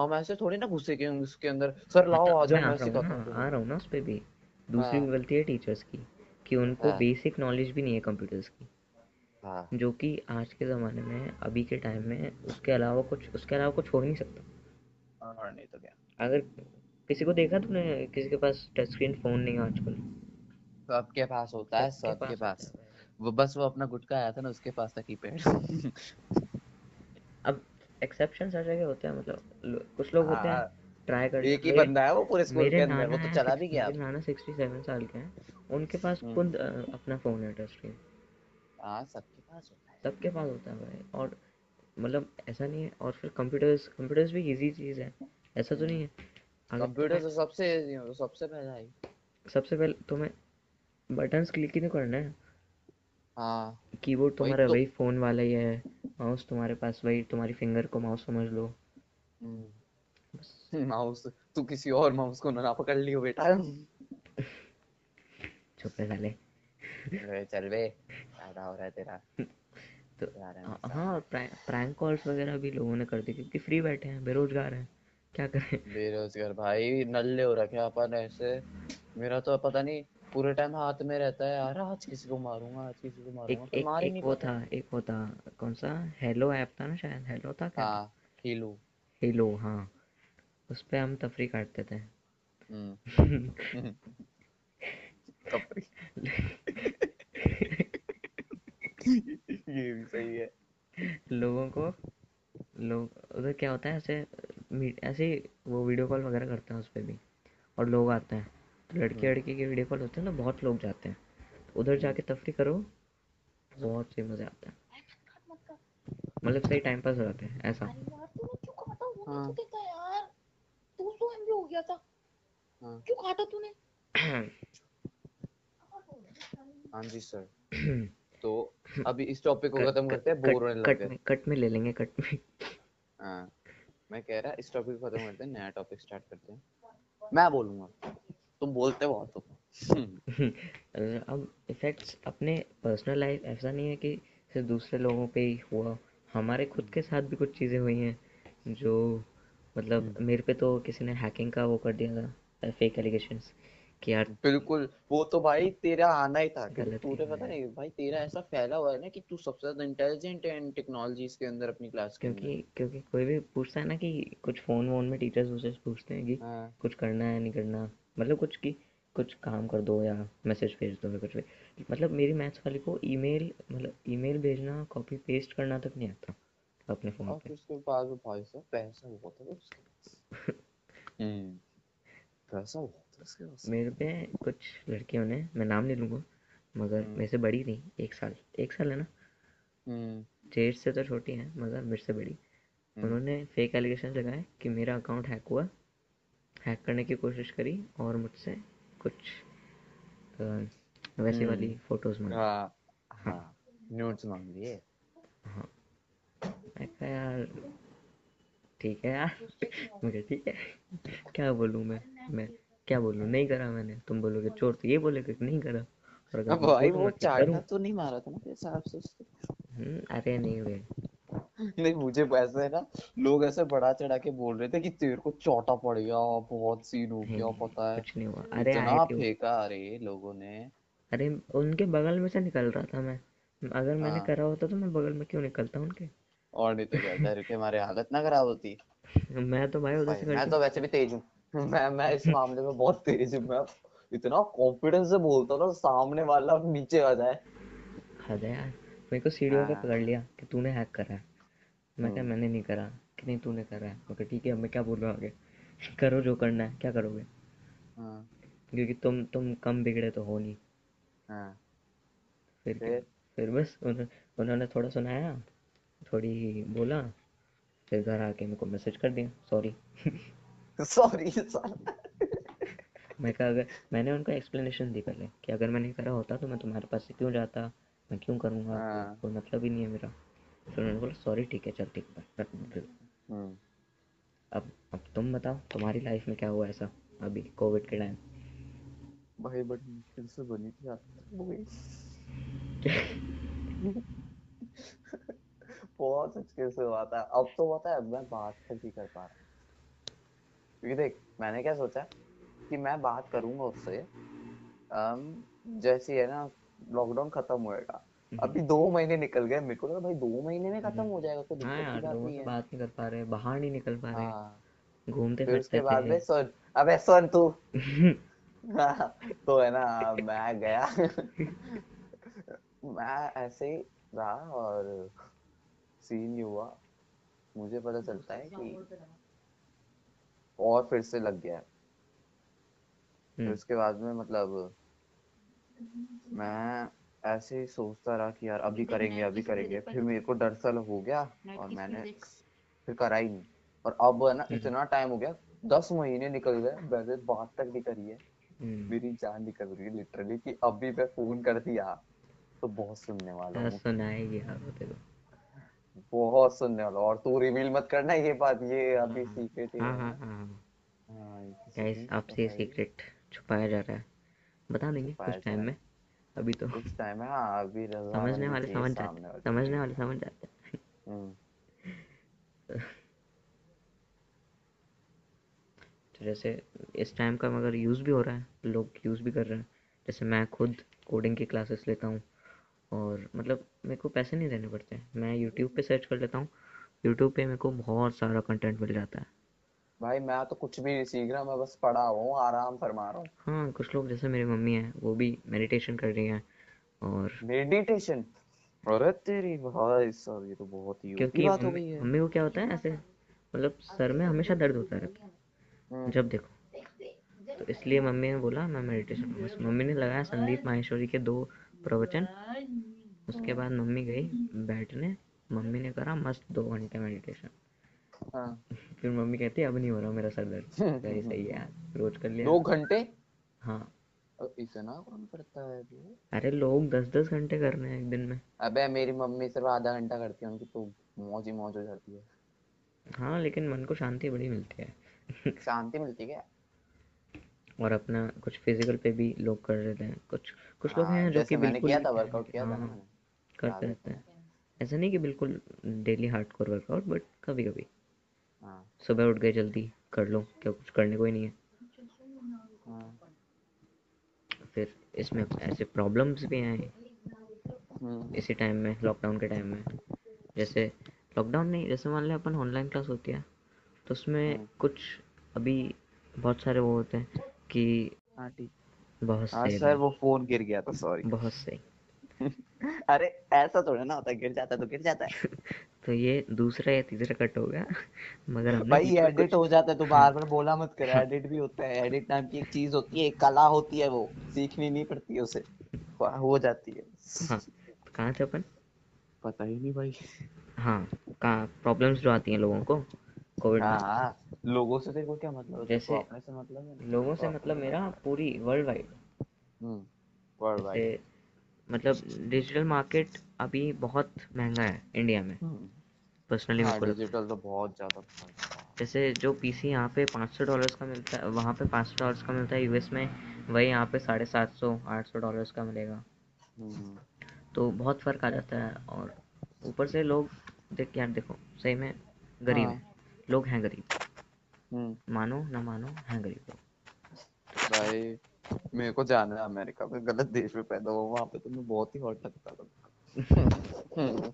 [SPEAKER 2] हम ऐसे थोड़ी ना घुसे के उसके अंदर सर लाओ आ जाओ
[SPEAKER 1] मैं हूँ
[SPEAKER 2] सिखाता हूँ
[SPEAKER 1] आ रहा हूँ ना उस पर भी। दूसरी
[SPEAKER 2] हाँ।
[SPEAKER 1] गलती है टीचर्स की। कि उनको
[SPEAKER 2] हाँ।
[SPEAKER 1] बेसिक नॉलेज भी नहीं है कंप्यूटर्स की।
[SPEAKER 2] हाँ।
[SPEAKER 1] जो कि आज के ज़माने में अभी के टाइम में उसके अलावा कुछ उसके अलावा कुछ हो ही नहीं सकता।
[SPEAKER 2] और नहीं तो क्या।
[SPEAKER 1] अगर किसी को देखा तूने किसी के पास टच स्क्रीन फ़ोन नहीं है आजकल?
[SPEAKER 2] सबके पास होता है
[SPEAKER 1] सबके पास है।
[SPEAKER 2] वो बस वो अपना गुटका आया था ना उसके पास था कीपैड
[SPEAKER 1] अब एक्सेप्शन हर जगह होते हैं मतलब कुछ लोग होते हैं।
[SPEAKER 2] हाँ,
[SPEAKER 1] ट्राई कर
[SPEAKER 2] एक ही बंदा है वो पूरे स्कूल के अंदर वो तो चला भी गया।
[SPEAKER 1] नाना सिक्सटी सेवन साल के हैं। उनके पास
[SPEAKER 2] हम्म।
[SPEAKER 1] खुद अपना फ़ोन है टच स्क्रीन
[SPEAKER 2] हाँ सबके पास होता है।
[SPEAKER 1] सबके पास होता है भाई। और मतलब ऐसा नहीं है और फिर कंप्यूटर्स कंप्यूटर्स भी इजी चीज़ है। ऐसा तो नहीं है।
[SPEAKER 2] कंप्यूटर तो सबसे सबसे पहला है।
[SPEAKER 1] सबसे पहले तुम्हें बटन्स क्लिक ही नहीं करना है।
[SPEAKER 2] हाँ।
[SPEAKER 1] कीबोर्ड
[SPEAKER 2] वही
[SPEAKER 1] तुम्हारा
[SPEAKER 2] तो।
[SPEAKER 1] वही फ़ोन वाला ही है। माउस तुम्हारे पास वही तुम्हारी फिंगर को माउस समझ लो।
[SPEAKER 2] माउस तू किसी और माउस को ना पकड़ लियो बेटा।
[SPEAKER 1] चुप रह साले
[SPEAKER 2] चल बे ज़्यादा हो रहा है तेरा।
[SPEAKER 1] तो
[SPEAKER 2] है
[SPEAKER 1] हाँ प्रैंक कॉल्स वगैरह भी लोगों ने कर दी क्योंकि फ्री बैठे हैं बेरोजगार हैं। क्या करें?
[SPEAKER 2] बेरोजगार भाई नल्ले हो रखे हैं अपन ऐसे। मेरा तो पता नहीं पूरे टाइम हाथ में रहता है यार आज किसी को मारूँगा आज किसी को मारूँगा
[SPEAKER 1] एक
[SPEAKER 2] मार ही
[SPEAKER 1] एक
[SPEAKER 2] नहीं
[SPEAKER 1] वो था एक वो था कौन सा? हेलो ऐप था ना शायद हेलो था क्या?
[SPEAKER 2] हाँ हीलू
[SPEAKER 1] हेलो हाँ। उस पे हम तफरी काटते थे।
[SPEAKER 2] हम्म। ये भी सही है।
[SPEAKER 1] लोगों को लोग उधर क्या होता है ऐसे मीट ऐसे वो वीडियो कॉल वगैरह करते हैं उस पर भी और लोग आते हैं। तो लड़की
[SPEAKER 2] हम्म।
[SPEAKER 1] लड़की के वीडियो कॉल होते हैं ना बहुत लोग जाते हैं। तो उधर जाके तफरी करो बहुत सही मज़ा आता है। मतलब सही टाइम पास हो जाता है ऐसा।
[SPEAKER 3] अरे यार तूने क्यों काटा वो देता यार 200 एमबी हो गया था?
[SPEAKER 2] हाँ।
[SPEAKER 3] क्यों काटा तूने?
[SPEAKER 2] हाँ जी सर तो अभी इस टॉपिक को खत्म करते हैं बोर होने लग
[SPEAKER 1] कट
[SPEAKER 2] गए।
[SPEAKER 1] में कट में ले लेंगे कट में।
[SPEAKER 2] हाँ मैं कह रहा इस टॉपिक को खत्म करते हैं नया टॉपिक स्टार्ट करते हैं। मैं बोलूँगा। तुम बोलते बहुत हो।
[SPEAKER 1] अब इफेक्ट्स अपने पर्सनल लाइफ ऐसा नहीं है कि सिर्फ़ दूसरे लोगों पे ही हुआ। हमारे खुद के साथ भी कुछ चीज़ें हुई हैं जो मतलब
[SPEAKER 2] हम्म।
[SPEAKER 1] मेरे पे तो किसी ने हैकिंग का वो कर दिया था फेक एलिगेशंस कि यार
[SPEAKER 2] बिल्कुल वो तो भाई तेरा आना ही था
[SPEAKER 1] गलत
[SPEAKER 2] तूने पता नहीं भाई तेरा ऐसा फैला हुआ है ना कि तू सबसे ज़्यादा इंटेलिजेंट है टेक्नोलॉजीज़ के अंदर अपनी क्लास के अंदर।
[SPEAKER 1] क्योंकि क्योंकि कोई भी पूछता है ना कि कुछ फ़ोन वोन में टीचर्स वूचर्स पूछते हैं कि
[SPEAKER 2] हाँ।
[SPEAKER 1] कुछ करना है नहीं करना मतलब कुछ की कुछ काम कर दो या मैसेज भेज दो या कुछ भी। मतलब मेरी मैथ्स वाली को ईमेल मतलब ईमेल भेजना कॉपी पेस्ट करना तक नहीं आता। अपने फ़ोन पे।
[SPEAKER 2] उसके बाद में भाई साहब पैसा बहुत है उसके पास। हम्म। पैसा बहुत है उसके पास।
[SPEAKER 1] मेरे पे कुछ लड़कियों ने मैं नाम नहीं लूँगा मगर
[SPEAKER 2] हम्म।
[SPEAKER 1] मेरे से बड़ी थी एक साल एक साल है ना?
[SPEAKER 2] हम्म।
[SPEAKER 1] जेठ से तो छोटी है मगर मेरे से बड़ी। उन्होंने फेक एलिगेशन लगाए कि मेरा अकाउंट हैक हुआ हैक करने की कोशिश करी और मुझसे कुछ वैसे वाली फ़ोटोज़ मांगी।
[SPEAKER 2] हाँ हाँ। न्यूड्स मांग लिए।
[SPEAKER 1] हाँ। मैं कहा यार। ठीक है यार। मुझे ठीक है। क्या बोलूँ मैं? मैं क्या बोलूँ? नहीं करा मैंने। तुम बोलोगे चोर तो ये बोलेगा कि नहीं करा। और अगर
[SPEAKER 2] अब भाई वो चाइना तो नहीं मारा था ना तेरे हिसाब से उसको?
[SPEAKER 1] हम्म, अरे नहीं वे
[SPEAKER 2] नहीं मुझे वैसे है ना लोग ऐसे बढ़ा चढ़ा के बोल रहे थे कि तेरे को चौटा पड़ गया बहुत सीन हो गया पता है।
[SPEAKER 1] कुछ नहीं हुआ। अरे
[SPEAKER 2] इतना फेंका अरे लोगों ने।
[SPEAKER 1] अरे उनके बगल में से निकल रहा था मैं। अगर मैंने
[SPEAKER 2] हाँ।
[SPEAKER 1] करा होता तो मैं बगल में क्यों निकलता उनके?
[SPEAKER 2] और नहीं तो क्या डर के हमारे हालत ना खराब होती।
[SPEAKER 1] मैं तो भाई उधर से
[SPEAKER 2] मैं तो वैसे भी तेज हूँ। मैं मैं इस मामले में बहुत तेज हूँ। मैं इतना कॉन्फिडेंस से बोलता हूँ ना सामने वाला नीचे आ जाए।
[SPEAKER 1] हद है यार मेरे को सीढ़ियों पे
[SPEAKER 2] हाँ।
[SPEAKER 1] पकड़ लिया कि तूने हैक करा। है मैं क्या
[SPEAKER 2] हम्म।
[SPEAKER 1] मैंने नहीं करा कि नहीं तूने करा। है मैं ठीक है मैं क्या बोल रहा हूँ आगे? करो जो करना है क्या करोगे?
[SPEAKER 2] हाँ।
[SPEAKER 1] क्योंकि तुम तुम कम बिगड़े तो हो नहीं।
[SPEAKER 2] हाँ।
[SPEAKER 1] फिर
[SPEAKER 2] फिर?
[SPEAKER 1] फिर बस उन्होंने उन्होंने थोड़ा सुनाया। थोड़ी बोला फिर घर आके मेरे को मैसेज कर दिया सॉरी
[SPEAKER 2] सॉरी
[SPEAKER 1] मैं कहा अगर मैंने उनको एक्सप्लेनेशन दी पहले कि अगर मैंने करा होता तो मैं तुम्हारे पास से क्यों जाता? मैं क्यों करूँगा?
[SPEAKER 2] हाँ।
[SPEAKER 1] कोई मतलब ही नहीं है मेरा। फिर उन्होंने बोला सॉरी ठीक है चल ठीक है।
[SPEAKER 2] हम्म।
[SPEAKER 1] अब अब तुम बताओ तुम्हारी लाइफ में क्या हुआ ऐसा अभी कोविड के टाइम
[SPEAKER 2] भाई बड़ी मुश्किल से बनी थी हो गई। बहुत मुश्किल से हुआ था। अब तो होता है मैं बात तक नहीं कर पा रहा क्योंकि देख मैंने क्या सोचा कि मैं बात करूँगा उससे जैसे है ना लॉकडाउन खत्म होएगा। अभी दो महीने निकल गए मेरे को लगा भाई दो महीने में खत्म हो जाएगा कोई
[SPEAKER 1] हाँ यार
[SPEAKER 2] बात नहीं है।
[SPEAKER 1] बात नहीं कर पा रहे बाहर नहीं निकल पा रहे।
[SPEAKER 2] हाँ।
[SPEAKER 1] घूमते
[SPEAKER 2] फिर उसके बाद में
[SPEAKER 1] फिरते
[SPEAKER 2] सुन अबे सुन तू। हाँ, तो है ना मैं गया। मैं ऐसे ही रहा और सीन ये हुआ मुझे पता चलता है कि और फिर से लग गया। है। फिर
[SPEAKER 1] हम्म,
[SPEAKER 2] उसके बाद में मतलब मैं ऐसे ही सोचता रहा कि यार अभी करेंगे अभी करेंगे। फिर मेरे को डर सा हो गया और मैंने फिर करा ही नहीं। और अब है ना
[SPEAKER 1] हम्म।
[SPEAKER 2] इतना टाइम हो गया दस महीने निकल गए वैसे बात तक नहीं करी है।
[SPEAKER 1] हम्म,
[SPEAKER 2] मेरी जान निकल रही है लिटरली कि अभी मैं फ़ोन कर दिया तो बहुत सुनने वाला
[SPEAKER 1] हाँ,
[SPEAKER 2] हूँ।
[SPEAKER 1] सुनाएगी यार वो तेरे
[SPEAKER 2] बहुत सुनने वाला और तू रिवील मत करना ये बात ये अभी सीक्रेट ही।
[SPEAKER 1] हाँ हाँ हाँ। हाँ
[SPEAKER 2] हाँ
[SPEAKER 1] गाइस आपसे सीक्रेट छुपाया जा रहा है। बता देंगे कुछ टाइम में अभी तो।
[SPEAKER 2] कुछ टाइम है हाँ अभी
[SPEAKER 1] समझने वाले समझ जाते समझने वाले समझ जाते हैं। तो जैसे इस टाइम का मगर यूज़ भी हो रहा है लोग यूज़ भी कर रहे हैं। जैसे मैं खुद कोडिंग की क्लासेस लेता हूँ। और मतलब मेरे को पैसे नहीं देने पड़ते। मैं यूट्यूब पे सर्च कर लेता हूँ। यूट्यूब पे मेरे को बहुत सारा कंटेंट मिल जाता है।
[SPEAKER 2] भाई मैं तो कुछ भी नहीं सीख रहा मैं बस पढ़ा हूँ आराम फरमा रहा हूँ।
[SPEAKER 1] हाँ कुछ लोग जैसे मेरी मम्मी हैं वो भी मेडिटेशन कर रही हैं और
[SPEAKER 2] मेडिटेशन अरे तेरी भाई साहब ये तो बहुत ही
[SPEAKER 1] क्योंकि
[SPEAKER 2] बात हो गई है।
[SPEAKER 1] मम्मी को क्या होता है ऐसे मतलब सर में हमेशा दर्द होता रहता है
[SPEAKER 2] हम्म।
[SPEAKER 1] जब देखो। तो इसलिए मम्मी ने बोला मैं मेडिटेशन मम्मी ने लगाया संदीप माहेश्वरी के दो प्रवचन। उसके बाद मम्मी गई बैठने। मम्मी ने करा मस्त दो घंटे मेडिटेशन
[SPEAKER 2] हाँ।
[SPEAKER 1] फिर मम्मी कहती अब नहीं हो रहा मेरा सर दर्द। सही सही है यार रोज कर लिया।
[SPEAKER 2] दो घंटे?
[SPEAKER 1] हाँ।
[SPEAKER 2] इतना कौन करता है बे
[SPEAKER 1] अरे लोग दस दस घंटे कर रहे हैं एक दिन में।
[SPEAKER 2] अबे मेरी मम्मी सिर्फ़ आधा घंटा करती है उनकी तो मौज ही मौज हो जाती है।
[SPEAKER 1] हाँ लेकिन मन को शांति बड़ी मिलती है।
[SPEAKER 2] शांति मिलती है
[SPEAKER 1] और अपना कुछ फ़िज़िकल पे भी लोग कर रहे हैं कुछ कुछ लोग
[SPEAKER 2] हाँ,
[SPEAKER 1] हैं जो कि बिल्कुल
[SPEAKER 2] किया था वर्कआउट किया था
[SPEAKER 1] हाँ, करते रहते हैं। ऐसा नहीं कि बिल्कुल डेली हार्डकोर वर्कआउट बट कभी कभी सुबह उठ गए जल्दी कर लो क्या? कुछ करने को ही नहीं है।
[SPEAKER 2] हाँ।
[SPEAKER 1] फिर इसमें ऐसे प्रॉब्लम्स भी हैं।
[SPEAKER 2] हम्म।
[SPEAKER 1] इसी टाइम में लॉकडाउन के टाइम में। जैसे लॉकडाउन नहीं जैसे मान लें अपन ऑनलाइन क्लास होती है तो उसमें। कुछ अभी बहुत सारे वो होते हैं। कि बहुत
[SPEAKER 2] हाँ
[SPEAKER 1] सही
[SPEAKER 2] सर वो फ़ोन गिर गया था सॉरी
[SPEAKER 1] बहुत सही।
[SPEAKER 2] अरे ऐसा थोड़ा ना होता गिर जाता तो गिर जाता है।
[SPEAKER 1] तो ये दूसरा या तीसरा कट हो गया मगर हमने
[SPEAKER 2] भाई एडिट हो जाता है तो बार बार बोला मत कर एडिट भी होता है एडिट नाम की एक चीज़ होती है एक कला होती है वो सीखनी नहीं पड़ती है उसे हो जाती है।
[SPEAKER 1] हाँ तो कहाँ थे अपन?
[SPEAKER 2] पता ही नहीं भाई।
[SPEAKER 1] हाँ कहाँ प्रॉब्लम्स जो आती हैं लोगों को? कोविड
[SPEAKER 2] हाँ
[SPEAKER 1] में।
[SPEAKER 2] हाँ लोगों से तेरे को क्या मतलब है?
[SPEAKER 1] जैसे
[SPEAKER 2] अपने से मतलब है
[SPEAKER 1] लोगों से मतलब मेरा पूरी world wide
[SPEAKER 2] hmm world wide
[SPEAKER 1] मतलब डिजिटल मार्केट अभी बहुत महँगा है इंडिया में। पर्सनली
[SPEAKER 2] हाँ
[SPEAKER 1] मेरे को
[SPEAKER 2] डिजिटल तो बहुत ज़्यादा
[SPEAKER 1] जैसे जो पीसी यहाँ पे पाँच सौ डॉलर्स का मिलता है वहाँ पे पाँच सौ डॉलर्स का मिलता है यूएस में वही यहाँ पे साढ़े सात सौ आठ सौ डॉलर्स का मिलेगा।
[SPEAKER 2] हम्म
[SPEAKER 1] तो बहुत फ़र्क आ जाता है और ऊपर से लोग देख यार देखो सही में गरीब
[SPEAKER 2] हाँ।
[SPEAKER 1] लोग हैं गरीब।
[SPEAKER 2] हम्म।
[SPEAKER 1] मानो ना मानो हैं गरीब लोग।
[SPEAKER 2] भाई मेरे को जाना है अमेरिका में गलत देश में पैदा हुआ वहाँ पे तो मैं बहुत ही हॉट लगता था।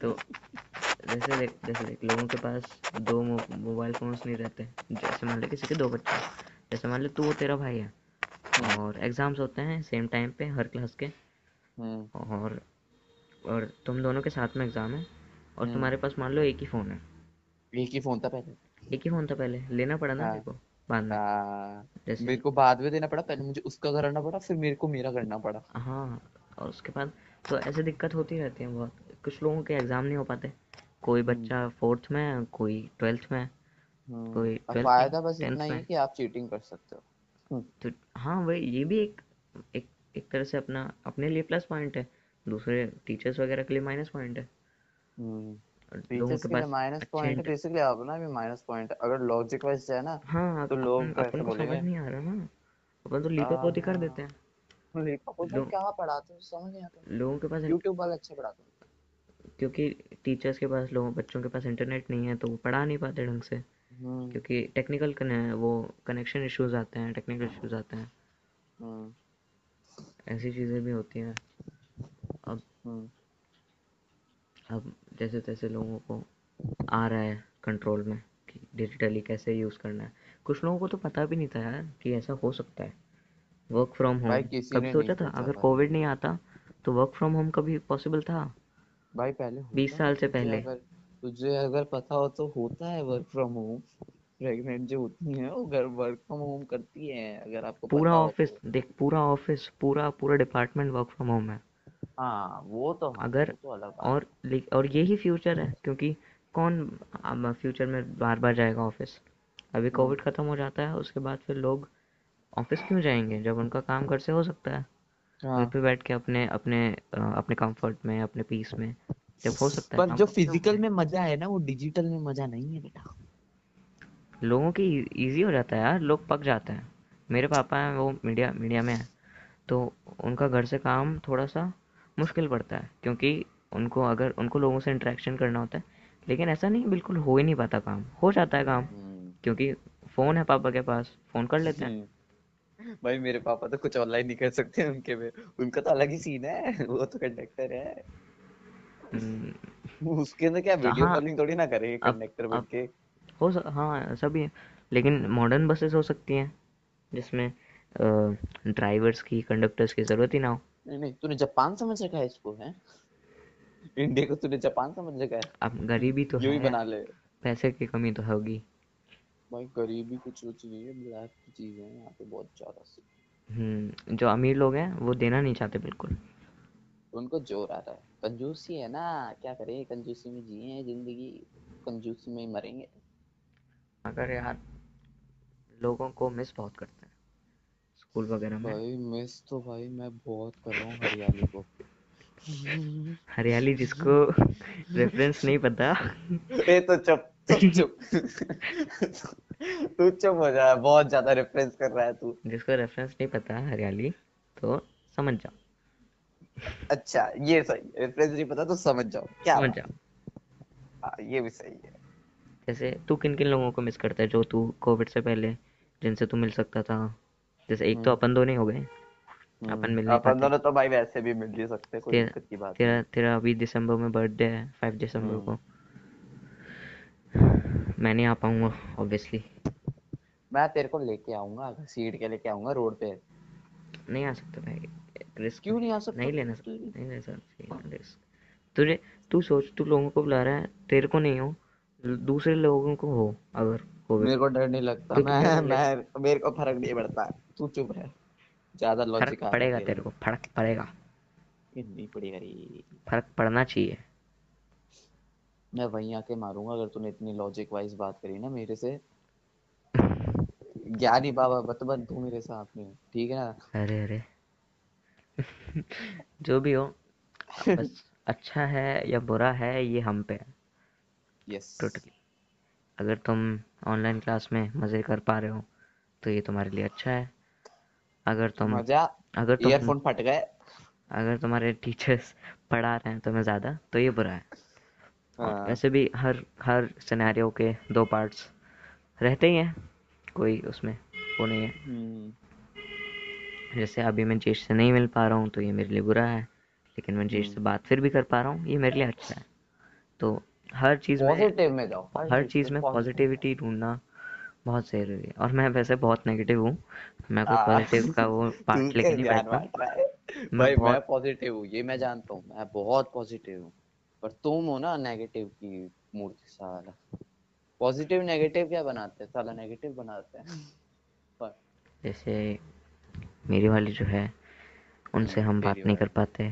[SPEAKER 1] तो जैसे देख जैसे देख लोगों के पास दो मो- मोबाइल फोन्स नहीं रहते। जैसे मान ले किसी के दो बच्चे जैसे मान ले तू वो तेरा भाई है। और एग्ज़ाम्स होते हैं सेम टाइम पे हर क्लास के।
[SPEAKER 2] हम्म।
[SPEAKER 1] और और तुम दोनों के साथ में एग्ज़ाम है। और
[SPEAKER 2] हम्म।
[SPEAKER 1] तुम्हारे पास मान लो एक ही फ़ोन है।
[SPEAKER 2] एक ही फ़ोन था पहले।
[SPEAKER 1] एक ही फ़ोन था पहले। लेना पड़ा ना
[SPEAKER 2] हाँ।
[SPEAKER 1] मेरे को बाद में
[SPEAKER 2] हाँ,
[SPEAKER 1] जैसे
[SPEAKER 2] मेरे को बाद में देना पड़ा पहले मुझे उसका करना पड़ा फिर मेरे को मेरा करना पड़ा।
[SPEAKER 1] हाँ और उसके बाद तो ऐसे दिक्कत होती रहती है बहुत। कुछ लोगों के एग्ज़ाम नहीं हो पाते। कोई बच्चा फोर्थ में है कोई ट्वेल्थ में है
[SPEAKER 2] हम्म,
[SPEAKER 1] कोई
[SPEAKER 2] फ़ायदा बस इतना ही है कि आप चीटिंग कर सकते हो।
[SPEAKER 1] तो हाँ वही ये भी एक एक एक तरह से अपना अपने लिए प्लस पॉइंट है। दूसरे टीचर्स वगैरह के लिए माइनस पॉइंट है। लोगों
[SPEAKER 2] टीचर्स
[SPEAKER 1] के
[SPEAKER 2] के
[SPEAKER 1] पास
[SPEAKER 2] माइनस पॉइंट है
[SPEAKER 1] इंटर-
[SPEAKER 2] बेसिकली अपना भी माइनस पॉइंट अगर लॉजिक वाइज जाए ना
[SPEAKER 1] हाँ
[SPEAKER 2] तो लोग
[SPEAKER 1] अपन को समझ नहीं आ रहा ना। अपन तो लीपर
[SPEAKER 2] हाँ,
[SPEAKER 1] कर
[SPEAKER 2] हाँ।
[SPEAKER 1] देते हैं।
[SPEAKER 2] लेकिन क्या पढ़ाते हैं समझ नहीं आता।
[SPEAKER 1] लोगों के पास
[SPEAKER 2] यूट्यूब वाले अच्छे पढ़ाते हैं।
[SPEAKER 1] क्योंकि टीचर्स के पास लोगों बच्चों के पास इंटरनेट नहीं है तो वो पढ़ा नहीं पाते ढंग से।
[SPEAKER 2] हम्म,
[SPEAKER 1] क्योंकि टेक्निकल वो कनेक्शन इश्यूज़ आते हैं टेक्निकल इश्यूज़ आते हैं।
[SPEAKER 2] हम्म,
[SPEAKER 1] ऐसी चीज़ें भी होती हैं। अब
[SPEAKER 2] हम्म,
[SPEAKER 1] अब जैसे तैसे लोगों को आ रहा है कंट्रोल में कि डिजिटली कैसे यूज़ करना है। कुछ लोगों को तो पता भी नहीं था यार कि ऐसा हो सकता है। वर्क फ्रॉम होम कभी सोचा था? अगर कोविड नहीं आता तो वर्क फ्रॉम होम कभी पॉसिबल था?
[SPEAKER 2] भाई पहले
[SPEAKER 1] 20
[SPEAKER 2] होता
[SPEAKER 1] साल से पहले।
[SPEAKER 2] अगर तुझे अगर पता हो तो होता है वर्क फ्रॉम होम प्रेग्नेंट जो होती हैं वो घर वर्क फ्रॉम होम करती हैं अगर आपको
[SPEAKER 1] पूरा ऑफ़िस
[SPEAKER 2] तो।
[SPEAKER 1] देख पूरा ऑफ़िस पूरा पूरा डिपार्टमेंट वर्क फ्रॉम होम है।
[SPEAKER 2] हाँ वो तो हाँ
[SPEAKER 1] अगर
[SPEAKER 2] वो तो अलग
[SPEAKER 1] और और यही फ्यूचर है क्योंकि कौन फ्यूचर में बार बार जाएगा ऑफ़िस? अभी कोविड ख़त्म हो जाता है उसके बाद फिर लोग ऑफ़िस क्यों जाएँगे जब उनका काम घर से हो सकता है?
[SPEAKER 2] है।
[SPEAKER 1] घर
[SPEAKER 2] हाँ।
[SPEAKER 1] पे बैठ के अपने अपने अपने कंफर्ट में अपने पीस में जब हो सकता है
[SPEAKER 2] पर
[SPEAKER 1] काम
[SPEAKER 2] जो फ़िज़िकल में मज़ा है ना वो डिजिटल में मज़ा नहीं है बेटा।
[SPEAKER 1] लोगों की इजी हो जाता है यार लोग पक जाते हैं। मेरे पापा हैं वो मीडिया मीडिया में है तो उनका घर से काम थोड़ा सा मुश्किल पड़ता है क्योंकि उनको अगर उनको लोगों से इंटरेक्शन करना होता है लेकिन ऐसा नहीं बिल्कुल हो ही नहीं पाता काम। हो जाता है काम
[SPEAKER 2] हम्म,
[SPEAKER 1] क्योंकि फ़ोन है पापा के पास फ़ोन कर लेते हैं।
[SPEAKER 2] हम्म। भाई मेरे पापा तो कुछ ऑनलाइन नहीं कर सकते उनके में उनका तो अलग ही सीन है वो तो कंडक्टर है।
[SPEAKER 1] हम्म,
[SPEAKER 2] उसके अंदर क्या वीडियो कॉलिंग थोड़ी ना करेंगे कंडक्टर बैठ के।
[SPEAKER 1] हो सक हाँ ऐसा भी लेकिन मॉडर्न बसेस हो सकती हैं जिसमें ड्राइवर्स की कंडक्टर्स की ज़रूरत ही ना हो।
[SPEAKER 2] नहीं नहीं तूने जापान समझ रखा है इसको है? इंडिया को तूने जापान समझ रखा है?
[SPEAKER 1] अब गरीबी तो
[SPEAKER 2] यूँ ही बना ले।
[SPEAKER 1] पैसे की कमी तो होगी।
[SPEAKER 2] भाई गरीबी कुछ कुछ नहीं है ब्लैक की चीज़ है यहाँ पे बहुत ज़्यादा सी।
[SPEAKER 1] हम्म जो अमीर लोग हैं वो देना नहीं चाहते बिल्कुल।
[SPEAKER 2] उनको ज़ोर आ रहा है। कंजूसी है ना क्या करें कंजूसी में जिए ज़िंदगी कंजूसी में ही मरेंगे।
[SPEAKER 1] अगर यार लोगों को मिस बहुत करते स्कूल वगैरह में।
[SPEAKER 2] भाई मिस तो भाई मैं बहुत कर रहा हूँ हरियाली को।
[SPEAKER 1] हरियाली जिसको रेफरेंस नहीं पता।
[SPEAKER 2] ए तो चुप चुप चुप। तू चुप हो जा बहुत ज़्यादा रेफरेंस कर रहा है तू।
[SPEAKER 1] जिसको रेफरेंस नहीं पता हरियाली तो समझ जाओ।
[SPEAKER 2] अच्छा ये सही रेफरेंस नहीं पता तो समझ जाओ। क्या
[SPEAKER 1] समझ जाओ।
[SPEAKER 2] हाँ, ये भी सही है।
[SPEAKER 1] जैसे तू किन किन लोगों को मिस करता है जो तू कोविड से पहले जिनसे तू मिल सकता था? जैसे एक तो
[SPEAKER 2] हम्म।
[SPEAKER 1] अपन दोनों ही हो गए। अपन मिल
[SPEAKER 2] अपन दोनों तो भाई वैसे भी मिल ही सकते कोई दिक्कत की बात
[SPEAKER 1] तेरा तेरा अभी दिसंबर में बर्थडे है फाइव दिसंबर
[SPEAKER 2] हम्म।
[SPEAKER 1] को। मैं नहीं आ पाऊँगा ऑब्वियसली
[SPEAKER 2] मैं तेरे को लेके आऊँगा सीट के लेके आऊँगा रोड पे।
[SPEAKER 1] नहीं आ सकता भाई रिस्क
[SPEAKER 2] क्यों नहीं आ सकता?
[SPEAKER 1] नहीं लेना सकता नहीं? ले सकता रिस्क तुझे तू सोच तू लोगों को बुला रहा है तेरे को नहीं हो दूसरे लोगों को हो अगर कोविड
[SPEAKER 2] मेरे को डर नहीं लगता मैं मैं मेरे को फ़र्क नहीं पड़ता। तू चुप रह ज़्यादा लॉजिक
[SPEAKER 1] पड़ेगा तेरे को फ़र्क पड़ेगा।
[SPEAKER 2] नहीं पड़ेगा रे
[SPEAKER 1] फ़र्क पड़ना चाहिए।
[SPEAKER 2] मैं वहीं आके मारूँगा अगर तूने इतनी लॉजिक वाइज बात करी ना मेरे से। ज्ञानी बाबा मत बन तू मेरे साथ में। ठीक है ना?
[SPEAKER 1] अरे अरे। जो भी हो बस अच्छा है या बुरा है ये हम पे है।
[SPEAKER 2] यस
[SPEAKER 1] टोटली अगर तुम ऑनलाइन क्लास में मज़े कर पा रहे हो तो ये तुम्हारे लिए अच्छा है। अगर तुम
[SPEAKER 2] मज़ा
[SPEAKER 1] अगर तुम
[SPEAKER 2] ईयरफोन फट गए।
[SPEAKER 1] अगर तुम्हारे टीचर्स पढ़ा रहे हैं तुम्हें ज़्यादा तो ये बुरा है।
[SPEAKER 2] हाँ,
[SPEAKER 1] वैसे भी हर हर सिनेरियो के दो पार्ट्स रहते ही हैं। कोई उसमें वो नहीं है।
[SPEAKER 2] हम्म,
[SPEAKER 1] जैसे अभी मैं जेश से नहीं मिल पा रहा हूँ तो ये मेरे लिए बुरा है। लेकिन मैं जेश से
[SPEAKER 2] हम्म।
[SPEAKER 1] बात फिर भी कर पा रहा हूँ ये मेरे लिए अच्छा है। तो हर चीज़ में
[SPEAKER 2] पॉजिटिव में जाओ
[SPEAKER 1] हर चीज़ में पॉजिटिविटी ढूंढना बहुत ज़रूरी है। और मैं वैसे बहुत नेगेटिव हूँ। मैं कोई
[SPEAKER 2] हाँ।
[SPEAKER 1] पॉजिटिव का वो पार्ट लेके नहीं बैठता।
[SPEAKER 2] भाई मैं पॉजिटिव हूँ ये मैं जानता हूँ। मैं बहुत पॉजिटिव हूँ। पर तुम हो ना नेगेटिव की मूर्ति साला पॉजिटिव नेगेटिव क्या बनाते हैं? साला नेगेटिव बनाते हैं। पर
[SPEAKER 1] जैसे मेरी वाली जो है उनसे हम बात नहीं कर पाते।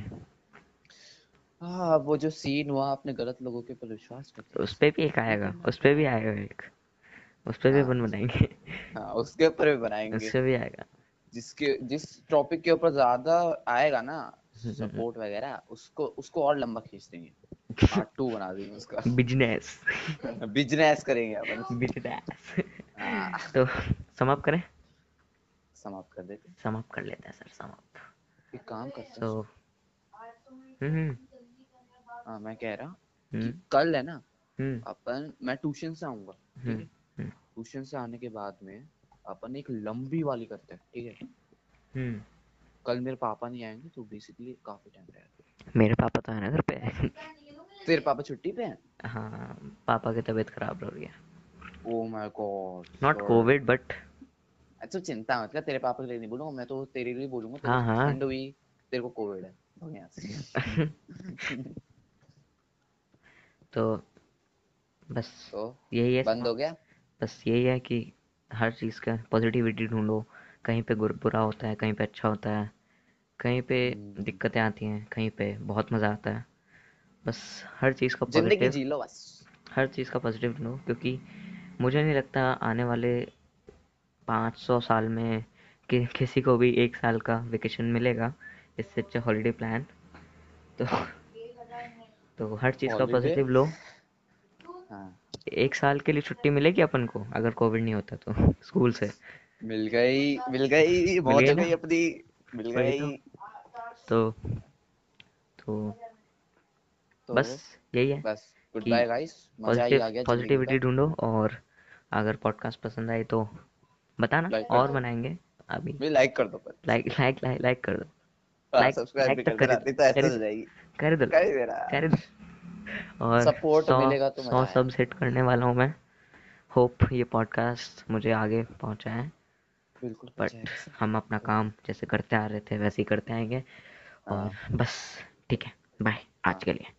[SPEAKER 2] हाँ वो जो सीन हुआ आपने गलत लोगों के ऊपर विश्वास मत
[SPEAKER 1] तो उस पे भी एक आएगा। उस पे भी आएगा एक। उस पे भी
[SPEAKER 2] हाँ।
[SPEAKER 1] अपन बनाएँगे।
[SPEAKER 2] हाँ उसके ऊपर भी बनाएँगे।
[SPEAKER 1] उस पे भी आएगा।
[SPEAKER 2] जिसके जिस टॉपिक के ऊपर ज़्यादा आएगा ना
[SPEAKER 1] हम्म,
[SPEAKER 2] सपोर्ट वगैरह उसको उसको और लंबा खींच देंगे। पार्ट टू बना देंगे उसका।
[SPEAKER 1] बिज़नेस
[SPEAKER 2] बिज़नेस करेंगे अपन।
[SPEAKER 1] बिज़नेस
[SPEAKER 2] हाँ,
[SPEAKER 1] तो समाप्त करें?
[SPEAKER 2] समाप्त कर देते
[SPEAKER 1] समाप्त कर लेते हैं सर समाप्त।
[SPEAKER 2] एक काम करते
[SPEAKER 1] तो
[SPEAKER 2] हैं
[SPEAKER 1] हम्म
[SPEAKER 2] हाँ मैं कह रहा कि
[SPEAKER 1] हम्म।
[SPEAKER 2] कल है ना
[SPEAKER 1] हम्म।
[SPEAKER 2] अपन मैं ट्यूशन से आऊँगा ठीक
[SPEAKER 1] हम्म,
[SPEAKER 2] है?
[SPEAKER 1] हम्म।
[SPEAKER 2] ट्यूशन से आने के बाद में अपन एक लंबी वाली करते हैं ठीक है?
[SPEAKER 1] हम्म।
[SPEAKER 2] कल मेरे पापा नहीं आएँगे तो बेसिकली काफ़ी टाइम रहेगा
[SPEAKER 1] मेरे पापा तो है ना घर पे?
[SPEAKER 2] तेरे पापा छुट्टी पे हैं?
[SPEAKER 1] हाँ पापा की तबीयत खराब हो रही है।
[SPEAKER 2] ओ my god
[SPEAKER 1] not Covid but
[SPEAKER 2] अच्छा चिंता मत कर तेरे पापा के लिए नहीं बोलूँगा मैं तो तेरे लिए बोलूँगा
[SPEAKER 1] हाँ, हाँ।
[SPEAKER 2] ठंड हुई तेरे को कोविड है। भाग यहाँ से
[SPEAKER 1] तो बस
[SPEAKER 2] तो
[SPEAKER 1] यही है
[SPEAKER 2] बंद हो गया?
[SPEAKER 1] बस यही है कि हर चीज़ का पॉजिटिविटी ढूंढो। कहीं पे बुरा होता है कहीं पे अच्छा होता है कहीं पे
[SPEAKER 2] हम्म।
[SPEAKER 1] दिक्कतें आती हैं कहीं पे बहुत मज़ा आता है। बस हर चीज़ का पॉजिटिव
[SPEAKER 2] जी लो बस।
[SPEAKER 1] हर चीज़ का पॉजिटिव ढूंढो क्योंकि मुझे नहीं लगता आने वाले 500 साल में कि किसी को भी एक साल का वेकेशन मिलेगा। इससे अच्छा हॉलीडे प्लान तो तो हर चीज़ का पॉजिटिव लो।
[SPEAKER 2] हाँ।
[SPEAKER 1] एक साल के लिए छुट्टी मिलेगी अपन को अगर कोविड नहीं होता तो स्कूल से?
[SPEAKER 2] मिल गई मिल गई
[SPEAKER 1] गई
[SPEAKER 2] हो गई अपनी मिल गई।
[SPEAKER 1] तो तो
[SPEAKER 2] तो
[SPEAKER 1] बस यही है
[SPEAKER 2] बस गुड बाय गाइस मज़ा ही आ गया
[SPEAKER 1] पॉजिटिविटी ढूंढो और अगर पॉडकास्ट पसंद आए तो बताना और बनाएँगे अभी।
[SPEAKER 2] में लाइक कर दो
[SPEAKER 1] लाइक लाइक लाइक लाइक कर दो।
[SPEAKER 2] हाँ,
[SPEAKER 1] like-
[SPEAKER 2] सब्सक्राइब भी कर नहीं तो ऐसा हो जाएगी।
[SPEAKER 1] कर दो।
[SPEAKER 2] ही
[SPEAKER 1] कर दो। और
[SPEAKER 2] सपोर्ट
[SPEAKER 1] सौ
[SPEAKER 2] मिलेगा तो
[SPEAKER 1] सौ। सब्स हिट करने वाला हूँ मैं। होप ये पॉडकास्ट मुझे आगे पहुँचाए
[SPEAKER 2] बिल्कुल
[SPEAKER 1] बट
[SPEAKER 2] बट
[SPEAKER 1] हम अपना काम जैसे करते आ रहे थे वैसे ही करते आएँगे।
[SPEAKER 2] हाँ।
[SPEAKER 1] और बस ठीक है। बाय आज के लिए।